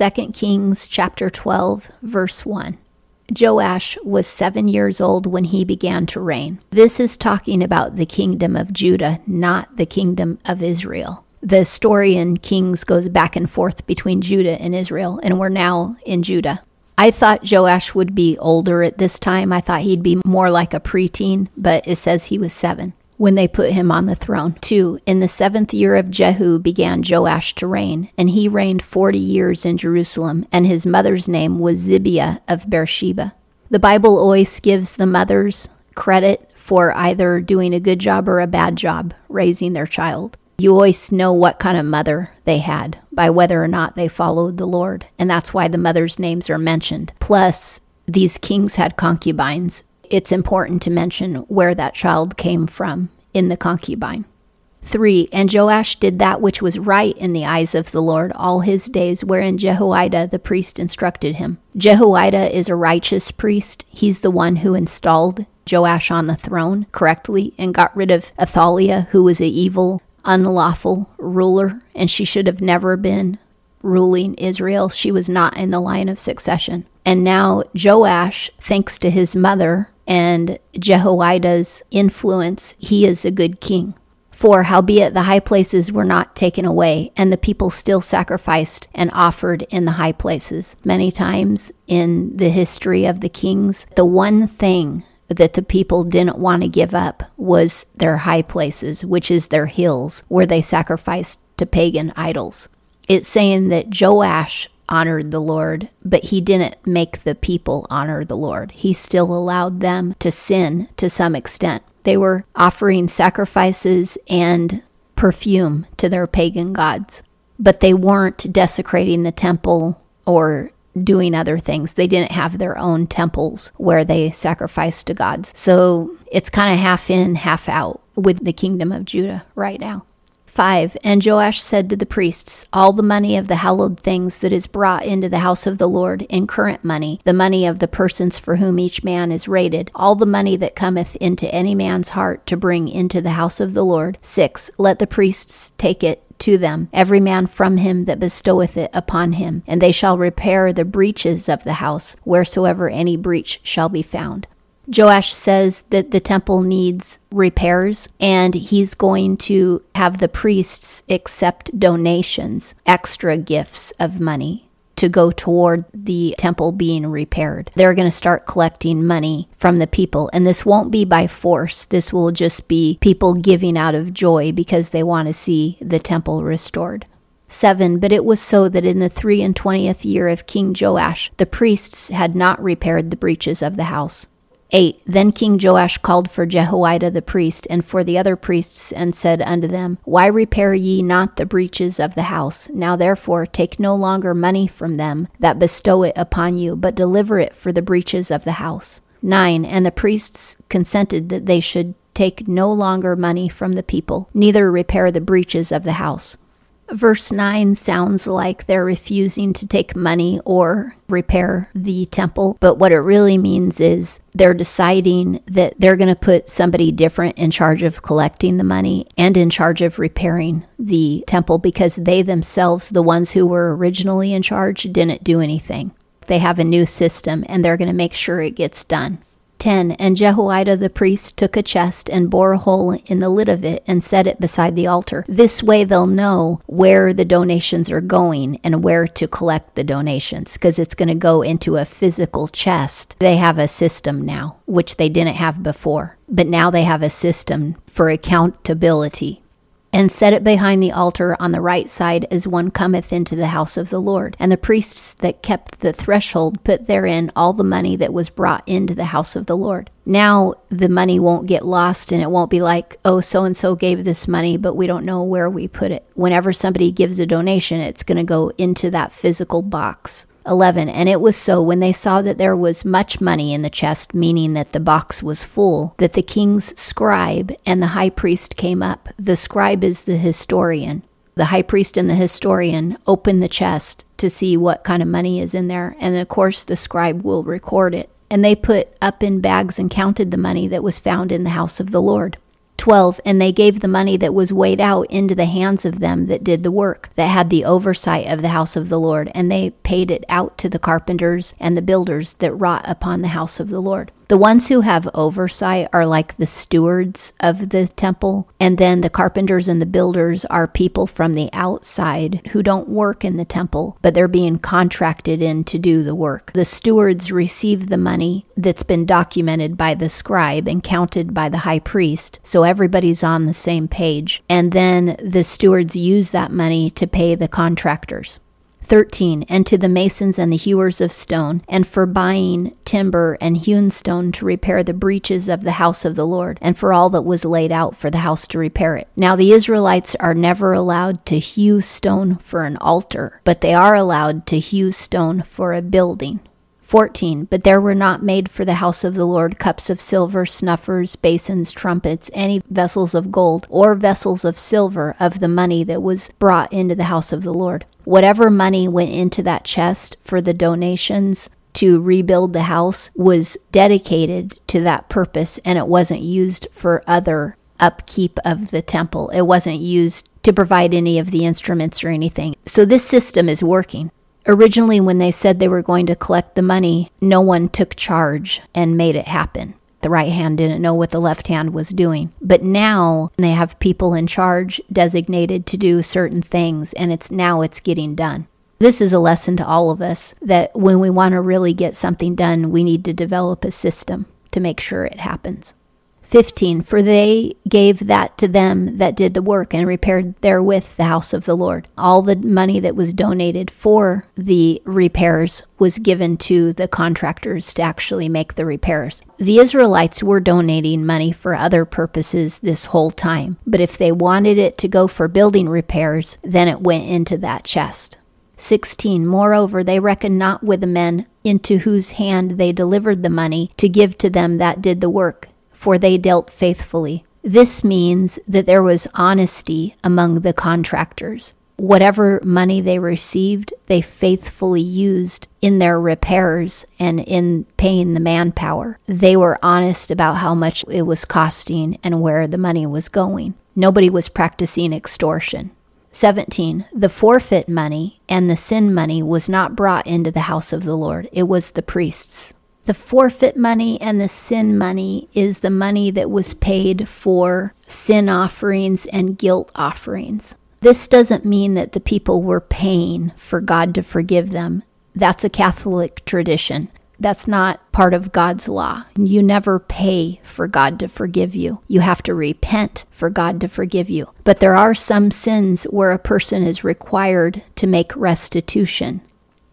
2 Kings chapter 12, verse 1. Joash was seven years old when he began to reign. This is talking about the kingdom of Judah, not the kingdom of Israel. The story in Kings goes back and forth between Judah and Israel, and we're now in Judah. I thought Joash would be older at this time. I thought he'd be more like a preteen, but it says he was seven when they put him on the throne. 2. In the seventh year of Jehu began Joash to reign, and he reigned forty years in Jerusalem, and his mother's name was Zibiah of Beersheba. The Bible always gives the mothers credit for either doing a good job or a bad job raising their child. You always know what kind of mother they had by whether or not they followed the Lord, and that's why the mothers' names are mentioned. Plus, these kings had concubines, it's important to mention where that child came from in the concubine. 3. And Joash did that which was right in the eyes of the Lord all his days, wherein Jehoiada the priest instructed him. Jehoiada is a righteous priest. He's the one who installed Joash on the throne correctly and got rid of Athaliah, who was an evil, unlawful ruler, and she should have never been ruling Israel. She was not in the line of succession. And now Joash, thanks to his mother, and Jehoiada's influence, he is a good king. For howbeit the high places were not taken away, and the people still sacrificed and offered in the high places. Many times in the history of the kings, the one thing that the people didn't want to give up was their high places, which is their hills, where they sacrificed to pagan idols. It's saying that Joash honored the Lord, but he didn't make the people honor the Lord. He still allowed them to sin to some extent. They were offering sacrifices and perfume to their pagan gods, but they weren't desecrating the temple or doing other things. They didn't have their own temples where they sacrificed to gods. So it's kind of half in, half out with the kingdom of Judah right now. 5 And Joash said to the priests, All the money of the hallowed things that is brought into the house of the Lord in current money, the money of the persons for whom each man is rated, all the money that cometh into any man's heart to bring into the house of the Lord. 6 Let the priests take it to them, every man from him that bestoweth it upon him, and they shall repair the breaches of the house, wheresoever any breach shall be found. Joash says that the temple needs repairs and he's going to have the priests accept donations, extra gifts of money to go toward the temple being repaired. They're going to start collecting money from the people, and this won't be by force. This will just be people giving out of joy because they want to see the temple restored. 7. But it was so that in the three and twentieth year of King Joash, the priests had not repaired the breaches of the house. 8 Then King Joash called for Jehoiada the priest and for the other priests, and said unto them, Why repair ye not the breaches of the house? Now therefore take no longer money from them that bestow it upon you, but deliver it for the breaches of the house. 9 And the priests consented that they should take no longer money from the people, neither repair the breaches of the house. Verse 9 sounds like they're refusing to take money or repair the temple, but what it really means is they're deciding that they're going to put somebody different in charge of collecting the money and in charge of repairing the temple because they themselves, the ones who were originally in charge, didn't do anything. They have a new system and they're going to make sure it gets done. 10 And Jehoiada the priest took a chest and bore a hole in the lid of it and set it beside the altar. This way they'll know where the donations are going and where to collect the donations because it's going to go into a physical chest. They have a system now, which they didn't have before, but now they have a system for accountability and set it behind the altar on the right side as one cometh into the house of the Lord. And the priests that kept the threshold put therein all the money that was brought into the house of the Lord. Now the money won't get lost and it won't be like, oh, so and so gave this money, but we don't know where we put it. Whenever somebody gives a donation, it's going to go into that physical box. 11. And it was so when they saw that there was much money in the chest, meaning that the box was full, that the king's scribe and the high priest came up. The scribe is the historian. The high priest and the historian open the chest to see what kind of money is in there, and of course, the scribe will record it. And they put up in bags and counted the money that was found in the house of the Lord. 12 And they gave the money that was weighed out into the hands of them that did the work, that had the oversight of the house of the Lord, and they paid it out to the carpenters and the builders that wrought upon the house of the Lord. The ones who have oversight are like the stewards of the temple, and then the carpenters and the builders are people from the outside who don't work in the temple, but they're being contracted in to do the work. The stewards receive the money that's been documented by the scribe and counted by the high priest, so everybody's on the same page. And then the stewards use that money to pay the contractors. 13 and to the masons and the hewers of stone and for buying timber and hewn stone to repair the breaches of the house of the Lord and for all that was laid out for the house to repair it now the Israelites are never allowed to hew stone for an altar but they are allowed to hew stone for a building 14. But there were not made for the house of the Lord cups of silver, snuffers, basins, trumpets, any vessels of gold, or vessels of silver of the money that was brought into the house of the Lord. Whatever money went into that chest for the donations to rebuild the house was dedicated to that purpose and it wasn't used for other upkeep of the temple. It wasn't used to provide any of the instruments or anything. So this system is working. Originally, when they said they were going to collect the money, no one took charge and made it happen. The right hand didn't know what the left hand was doing. But now they have people in charge designated to do certain things, and it's now it's getting done. This is a lesson to all of us that when we want to really get something done, we need to develop a system to make sure it happens. 15 For they gave that to them that did the work and repaired therewith the house of the Lord. All the money that was donated for the repairs was given to the contractors to actually make the repairs. The Israelites were donating money for other purposes this whole time, but if they wanted it to go for building repairs, then it went into that chest. 16. Moreover, they reckoned not with the men into whose hand they delivered the money to give to them that did the work for they dealt faithfully. This means that there was honesty among the contractors. Whatever money they received, they faithfully used in their repairs and in paying the manpower. They were honest about how much it was costing and where the money was going. Nobody was practicing extortion. 17. The forfeit money and the sin money was not brought into the house of the Lord, it was the priests. The forfeit money and the sin money is the money that was paid for sin offerings and guilt offerings. This doesn't mean that the people were paying for God to forgive them. That's a Catholic tradition. That's not part of God's law. You never pay for God to forgive you. You have to repent for God to forgive you. But there are some sins where a person is required to make restitution.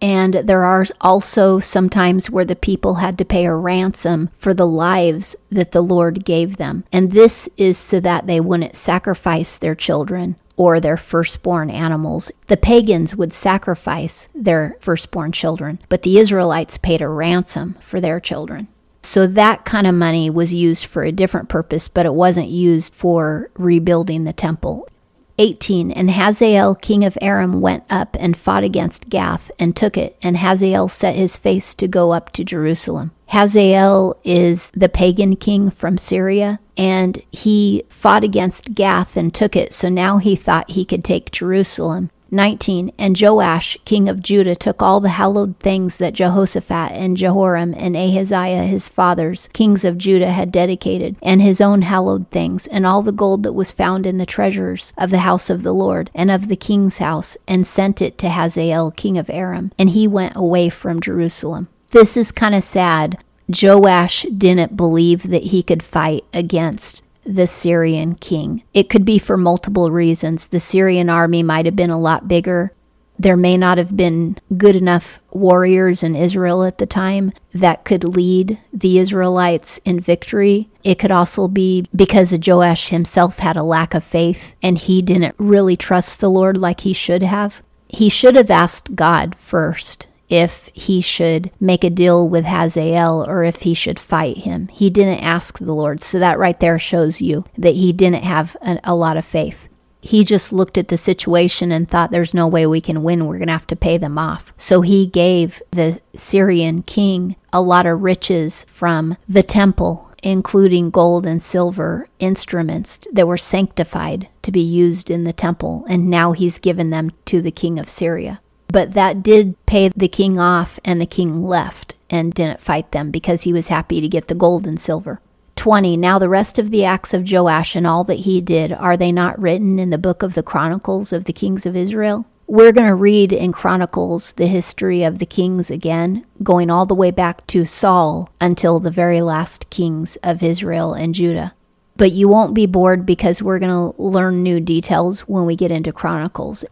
And there are also sometimes where the people had to pay a ransom for the lives that the Lord gave them. And this is so that they wouldn't sacrifice their children or their firstborn animals. The pagans would sacrifice their firstborn children, but the Israelites paid a ransom for their children. So that kind of money was used for a different purpose, but it wasn't used for rebuilding the temple. 18 And Hazael king of Aram went up and fought against Gath and took it, and Hazael set his face to go up to Jerusalem. Hazael is the pagan king from Syria, and he fought against Gath and took it, so now he thought he could take Jerusalem. 19 And Joash, king of Judah, took all the hallowed things that Jehoshaphat and Jehoram and Ahaziah his fathers, kings of Judah, had dedicated, and his own hallowed things, and all the gold that was found in the treasures of the house of the Lord and of the king's house, and sent it to Hazael, king of Aram, and he went away from Jerusalem. This is kind of sad. Joash didn't believe that he could fight against the Syrian king. It could be for multiple reasons. The Syrian army might have been a lot bigger. There may not have been good enough warriors in Israel at the time that could lead the Israelites in victory. It could also be because Joash himself had a lack of faith and he didn't really trust the Lord like he should have. He should have asked God first if he should make a deal with Hazael or if he should fight him. He didn't ask the Lord. So that right there shows you that he didn't have an, a lot of faith. He just looked at the situation and thought there's no way we can win. We're going to have to pay them off. So he gave the Syrian king a lot of riches from the temple including gold and silver instruments that were sanctified to be used in the temple, and now he's given them to the king of Syria. But that did pay the king off, and the king left and didn't fight them because he was happy to get the gold and silver. 20. Now the rest of the acts of Joash and all that he did, are they not written in the book of the Chronicles of the kings of Israel? We're going to read in Chronicles the history of the kings again, going all the way back to Saul until the very last kings of Israel and Judah. But you won't be bored because we're going to learn new details when we get into Chronicles.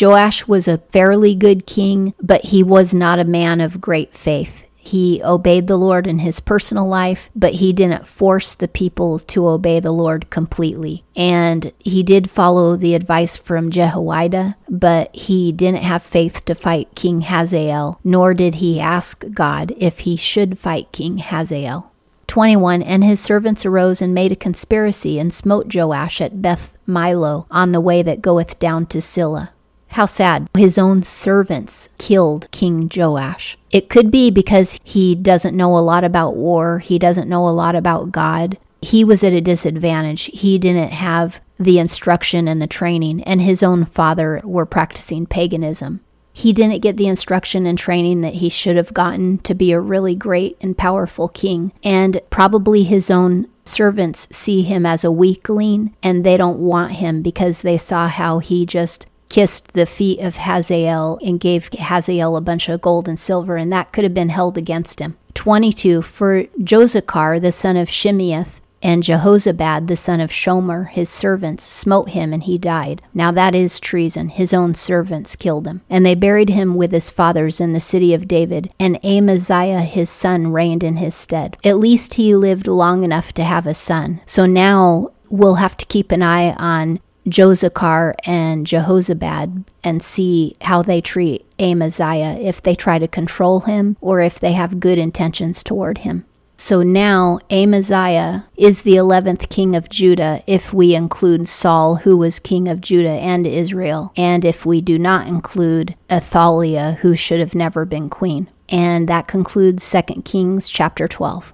Joash was a fairly good king, but he was not a man of great faith. He obeyed the Lord in his personal life, but he didn't force the people to obey the Lord completely. And he did follow the advice from Jehoiada, but he didn't have faith to fight King Hazael, nor did he ask God if he should fight King Hazael. 21 And his servants arose and made a conspiracy and smote Joash at Beth Millo on the way that goeth down to Silla. How sad. His own servants killed King Joash. It could be because he doesn't know a lot about war, he doesn't know a lot about God. He was at a disadvantage. He didn't have the instruction and the training, and his own father were practicing paganism. He didn't get the instruction and training that he should have gotten to be a really great and powerful king, and probably his own servants see him as a weakling and they don't want him because they saw how he just kissed the feet of Hazael and gave Hazael a bunch of gold and silver, and that could have been held against him. 22. For Jozacar, the son of Shimeath, and Jehozabad, the son of Shomer, his servants, smote him, and he died. Now that is treason. His own servants killed him. And they buried him with his fathers in the city of David, and Amaziah his son reigned in his stead. At least he lived long enough to have a son. So now we'll have to keep an eye on Jozacar and Jehozabad and see how they treat Amaziah, if they try to control him or if they have good intentions toward him. So now Amaziah is the 11th king of Judah if we include Saul, who was king of Judah and Israel, and if we do not include Athaliah, who should have never been queen. And that concludes 2 Kings chapter 12.